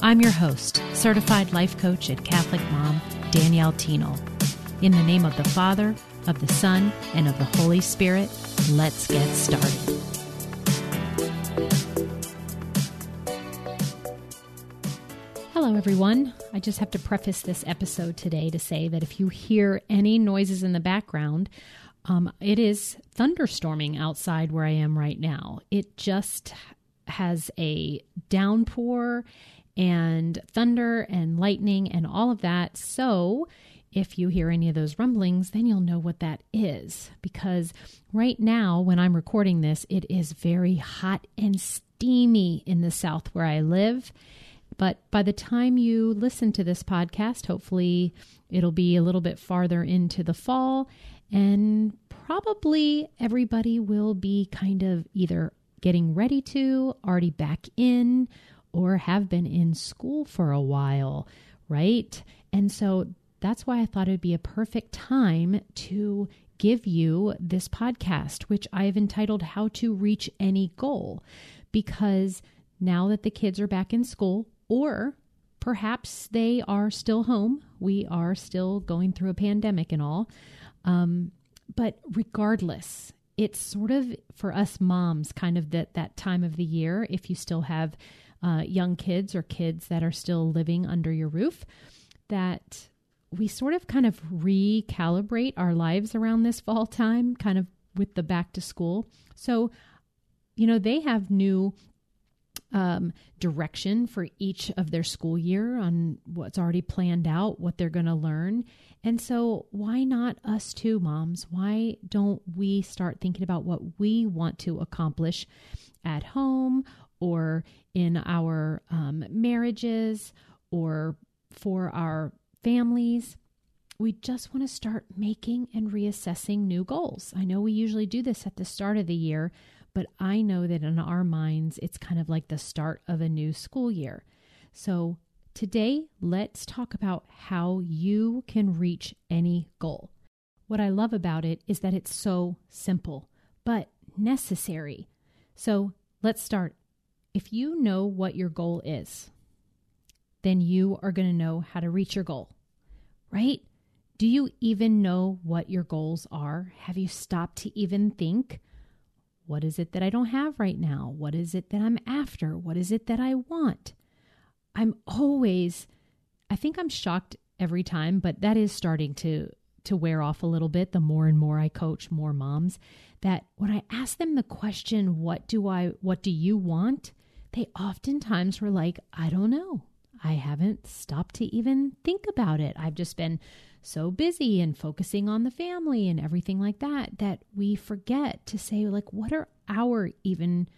I'm your host, certified life coach and Catholic mom, Danielle Thienel. In the name of the Father, of the Son, and of the Holy Spirit, let's get started. Hello, everyone. I just have to preface this episode today to say that if you hear any noises in the background, um, it is thunderstorming outside where I am right now. It just has a downpour and thunder and lightning and all of that. So, if you hear any of those rumblings, then you'll know what that is. Because right now, when I'm recording this, it is very hot and steamy in the south where I live. But by the time you listen to this podcast, hopefully it'll be a little bit farther into the fall, and probably everybody will be kind of either getting ready to, already back in, or have been in school for a while, right? And so that's why I thought it would be a perfect time to give you this podcast, which I've entitled How to Reach Any Goal. Because now that the kids are back in school, or perhaps they are still home, we are still going through a pandemic and all. Um, but regardless, it's sort of for us moms kind of that that time of the year if you still have uh, young kids or kids that are still living under your roof, that we sort of kind of recalibrate our lives around this fall time, kind of with the back to school. So, you know, they have new um, direction for each of their school year on what's already planned out, what they're going to learn. And so, why not us too, moms? Why don't we start thinking about what we want to accomplish at home or in our um, marriages or for our families. We just want to start making and reassessing new goals. I know we usually do this at the start of the year, but I know that in our minds, it's kind of like the start of a new school year. So today, let's talk about how you can reach any goal. What I love about it is that it's so simple, but necessary. So let's start if you know what your goal is, then you are going to know how to reach your goal, right? Do you even know what your goals are? Have you stopped to even think? What is it that I don't have right now? What is it that I'm after? What is it that I want? I'm always, I think I'm shocked every time, but that is starting to to wear off a little bit the more and more I coach more moms that when I ask them the question, what do I what do you want? They oftentimes were like, I don't know. I haven't stopped to even think about it. I've just been so busy and focusing on the family and everything like that that we forget to say, like, what are our even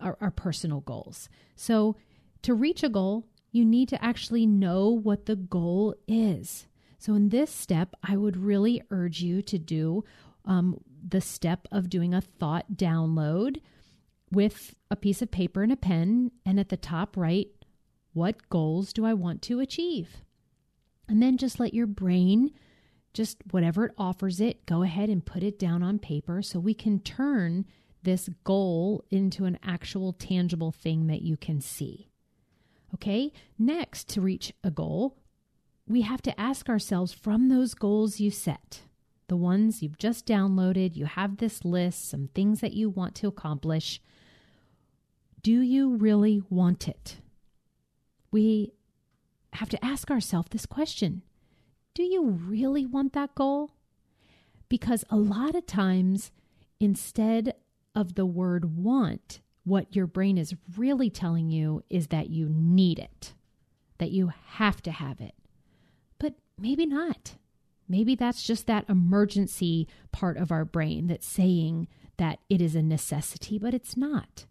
our, our personal goals? So, to reach a goal, you need to actually know what the goal is. So, in this step, I would really urge you to do um, the step of doing a thought download with a piece of paper and a pen, and at the top, write what goals do I want to achieve? And then just let your brain, just whatever it offers it, go ahead and put it down on paper so we can turn this goal into an actual tangible thing that you can see. Okay, next, to reach a goal, we have to ask ourselves from those goals you set, the ones you've just downloaded, you have this list, some things that you want to accomplish. Do you really want it? We have to ask ourselves this question Do you really want that goal? Because a lot of times, instead of the word want, what your brain is really telling you is that you need it, that you have to have it. But maybe not. Maybe that's just that emergency part of our brain that's saying that it is a necessity, but it's not.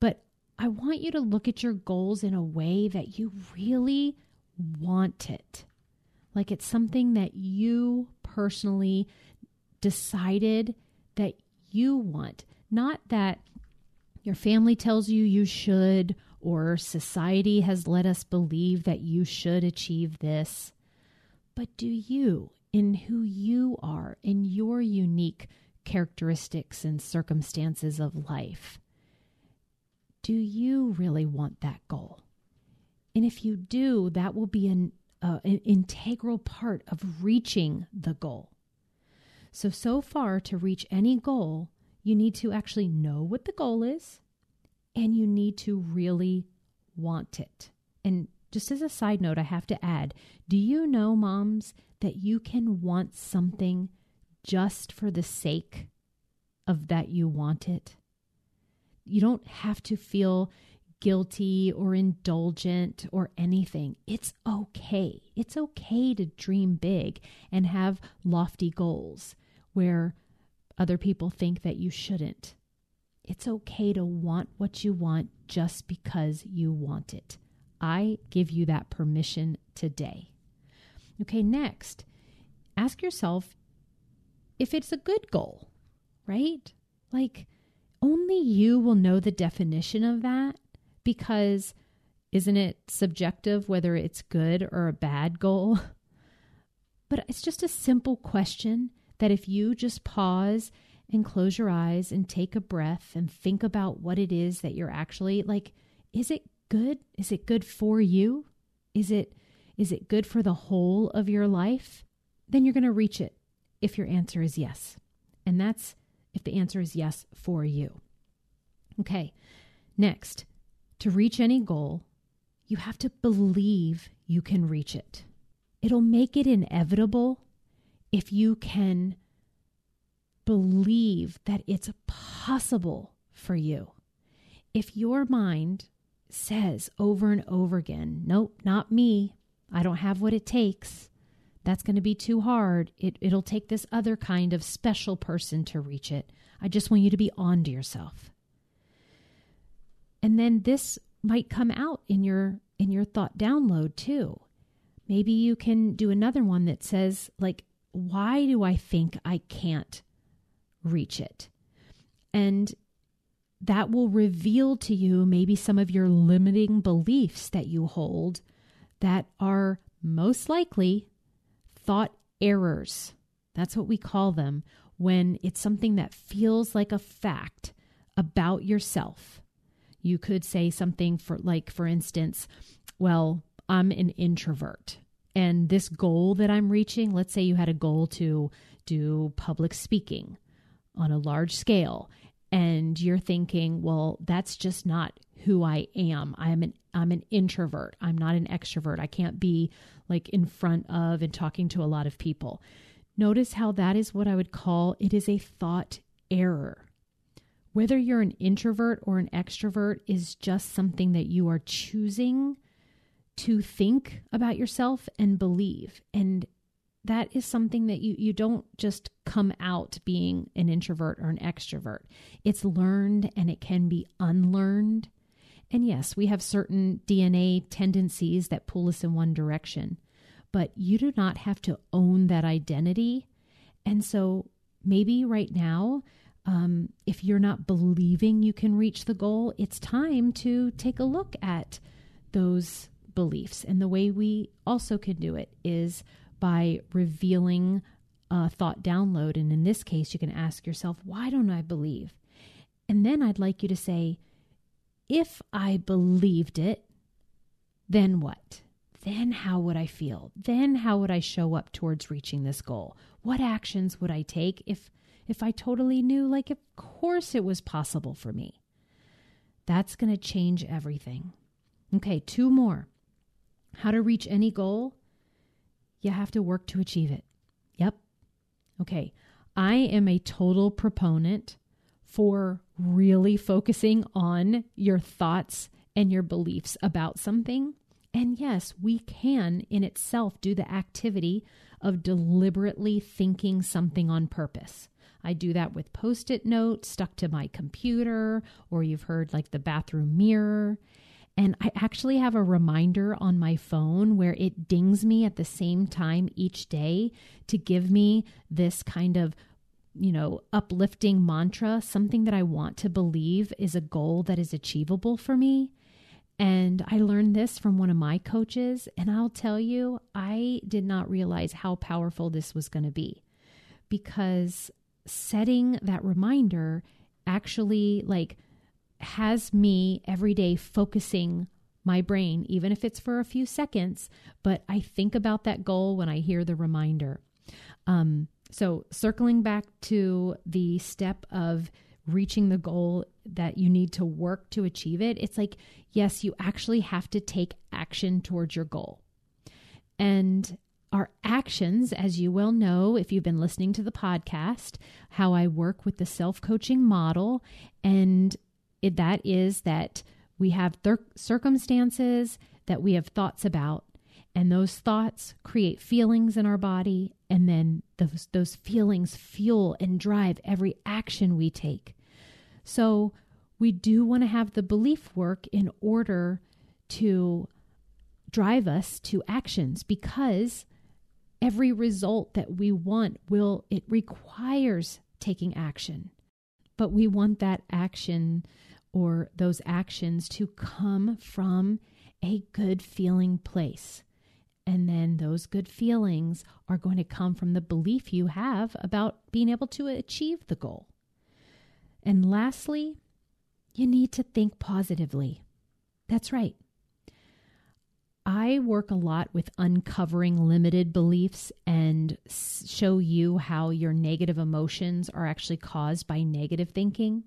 But I want you to look at your goals in a way that you really want it. Like it's something that you personally decided that you want, not that your family tells you you should or society has let us believe that you should achieve this. But do you, in who you are, in your unique characteristics and circumstances of life, do you really want that goal? And if you do, that will be an, uh, an integral part of reaching the goal. So, so far, to reach any goal, you need to actually know what the goal is and you need to really want it. And just as a side note, I have to add do you know, moms, that you can want something just for the sake of that you want it? You don't have to feel guilty or indulgent or anything. It's okay. It's okay to dream big and have lofty goals where other people think that you shouldn't. It's okay to want what you want just because you want it. I give you that permission today. Okay, next, ask yourself if it's a good goal, right? Like, only you will know the definition of that because isn't it subjective whether it's good or a bad goal? But it's just a simple question that if you just pause and close your eyes and take a breath and think about what it is that you're actually like, is it good? Is it good for you? Is it is it good for the whole of your life? Then you're going to reach it if your answer is yes. And that's if the answer is yes for you. Okay. Next, to reach any goal, you have to believe you can reach it. It'll make it inevitable if you can believe that it's possible for you. If your mind says over and over again, nope, not me, I don't have what it takes, that's going to be too hard. It, it'll take this other kind of special person to reach it. I just want you to be on to yourself. And then this might come out in your in your thought download too. Maybe you can do another one that says like why do i think i can't reach it? And that will reveal to you maybe some of your limiting beliefs that you hold that are most likely thought errors that's what we call them when it's something that feels like a fact about yourself you could say something for, like, for instance, well, I'm an introvert. And this goal that I'm reaching, let's say you had a goal to do public speaking on a large scale, and you're thinking, well, that's just not who I am. I'm an I'm an introvert. I'm not an extrovert. I can't be like in front of and talking to a lot of people. Notice how that is what I would call it is a thought error. Whether you're an introvert or an extrovert is just something that you are choosing to think about yourself and believe. And that is something that you, you don't just come out being an introvert or an extrovert. It's learned and it can be unlearned. And yes, we have certain DNA tendencies that pull us in one direction, but you do not have to own that identity. And so maybe right now, um, if you're not believing you can reach the goal, it's time to take a look at those beliefs. And the way we also can do it is by revealing a thought download. And in this case, you can ask yourself, why don't I believe? And then I'd like you to say, if I believed it, then what? Then how would I feel? Then how would I show up towards reaching this goal? What actions would I take if if I totally knew, like, of course it was possible for me. That's going to change everything. Okay, two more. How to reach any goal? You have to work to achieve it. Yep. Okay, I am a total proponent for really focusing on your thoughts and your beliefs about something. And yes, we can in itself do the activity of deliberately thinking something on purpose. I do that with post it notes stuck to my computer, or you've heard like the bathroom mirror. And I actually have a reminder on my phone where it dings me at the same time each day to give me this kind of you know, uplifting mantra, something that I want to believe is a goal that is achievable for me. And I learned this from one of my coaches. And I'll tell you, I did not realize how powerful this was going to be because setting that reminder actually like has me every day focusing my brain, even if it's for a few seconds, but I think about that goal when I hear the reminder. Um, so, circling back to the step of reaching the goal that you need to work to achieve it, it's like, yes, you actually have to take action towards your goal. And our actions, as you well know, if you've been listening to the podcast, how I work with the self coaching model, and it, that is that we have thir- circumstances that we have thoughts about, and those thoughts create feelings in our body, and then those, those feelings fuel and drive every action we take. So, we do want to have the belief work in order to drive us to actions because every result that we want will it requires taking action but we want that action or those actions to come from a good feeling place. And then those good feelings are going to come from the belief you have about being able to achieve the goal. And lastly you need to think positively. That's right. I work a lot with uncovering limited beliefs and show you how your negative emotions are actually caused by negative thinking.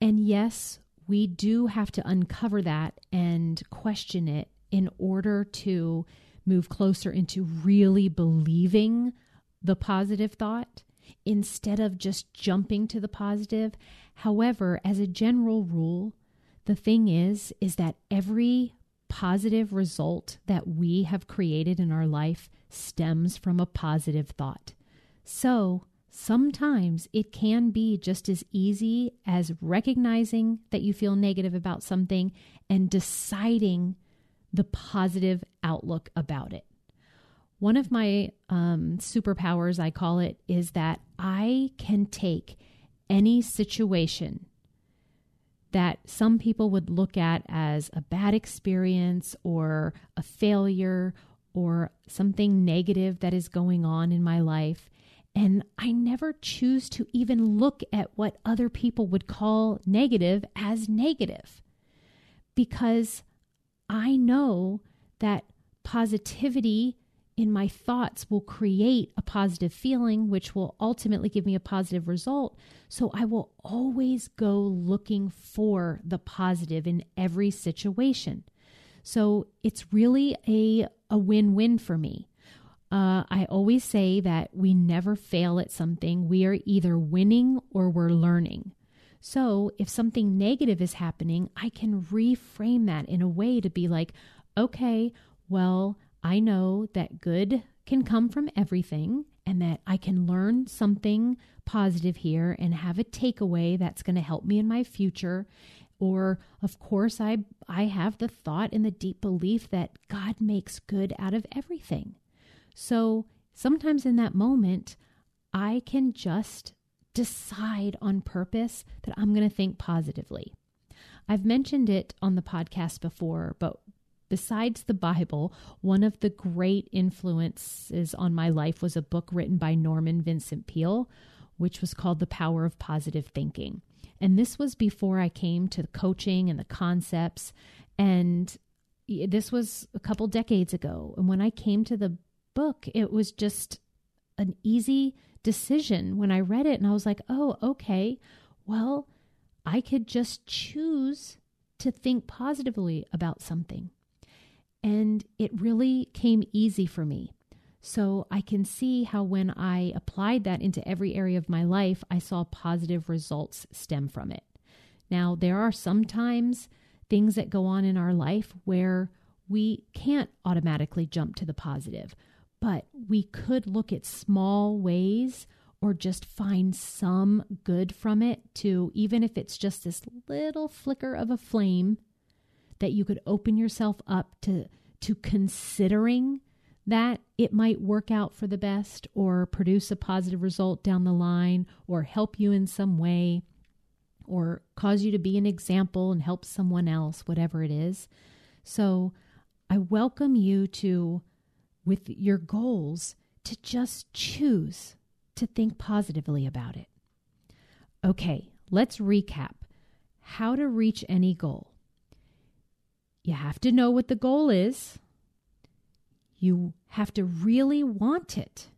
And yes, we do have to uncover that and question it in order to move closer into really believing the positive thought instead of just jumping to the positive. However, as a general rule, the thing is is that every positive result that we have created in our life stems from a positive thought. So, sometimes it can be just as easy as recognizing that you feel negative about something and deciding the positive outlook about it. One of my um, superpowers, I call it, is that I can take any situation that some people would look at as a bad experience or a failure or something negative that is going on in my life. And I never choose to even look at what other people would call negative as negative because I know that positivity in my thoughts will create a positive feeling, which will ultimately give me a positive result. So I will always go looking for the positive in every situation. So it's really a, a win win for me. Uh, I always say that we never fail at something. We are either winning or we're learning. So if something negative is happening, I can reframe that in a way to be like, okay, well, I know that good can come from everything and that I can learn something positive here and have a takeaway that's going to help me in my future. Or, of course, I, I have the thought and the deep belief that God makes good out of everything. So sometimes in that moment, I can just decide on purpose that I'm going to think positively. I've mentioned it on the podcast before, but Besides the Bible, one of the great influences on my life was a book written by Norman Vincent Peale, which was called The Power of Positive Thinking. And this was before I came to the coaching and the concepts. And this was a couple decades ago. And when I came to the book, it was just an easy decision when I read it. And I was like, oh, okay, well, I could just choose to think positively about something. And it really came easy for me. So I can see how when I applied that into every area of my life, I saw positive results stem from it. Now, there are sometimes things that go on in our life where we can't automatically jump to the positive, but we could look at small ways or just find some good from it to, even if it's just this little flicker of a flame that you could open yourself up to to considering that it might work out for the best or produce a positive result down the line or help you in some way or cause you to be an example and help someone else, whatever it is. So I welcome you to, with your goals, to just choose to think positively about it. Okay, let's recap how to reach any goal. You have to know what the goal is. You have to really want it.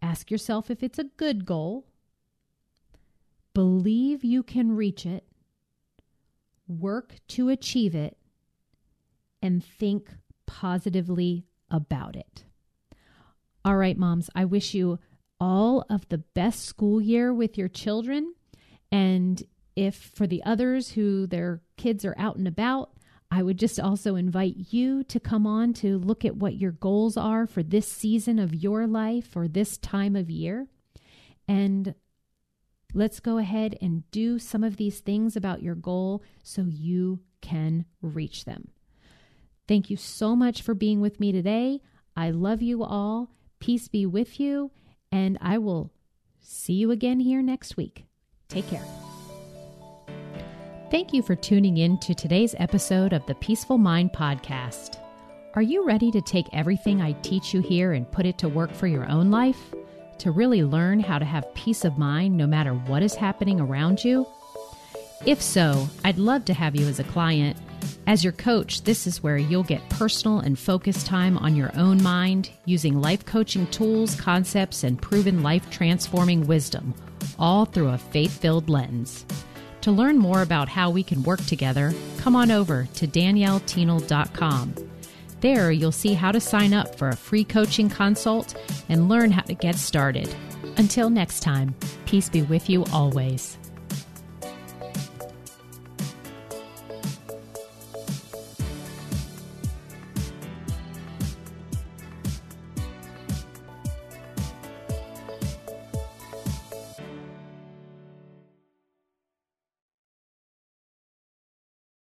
Ask yourself if it's a good goal. Believe you can reach it. Work to achieve it. And think positively about it. All right, moms, I wish you all of the best school year with your children. And if for the others who their kids are out and about, I would just also invite you to come on to look at what your goals are for this season of your life or this time of year. And let's go ahead and do some of these things about your goal so you can reach them. Thank you so much for being with me today. I love you all. Peace be with you. And I will see you again here next week. Take care. Thank you for tuning in to today's episode of the Peaceful Mind Podcast. Are you ready to take everything I teach you here and put it to work for your own life? To really learn how to have peace of mind no matter what is happening around you? If so, I'd love to have you as a client. As your coach, this is where you'll get personal and focused time on your own mind using life coaching tools, concepts, and proven life transforming wisdom, all through a faith filled lens. To learn more about how we can work together, come on over to daniellethienel.com. There, you'll see how to sign up for a free coaching consult and learn how to get started. Until next time, peace be with you always.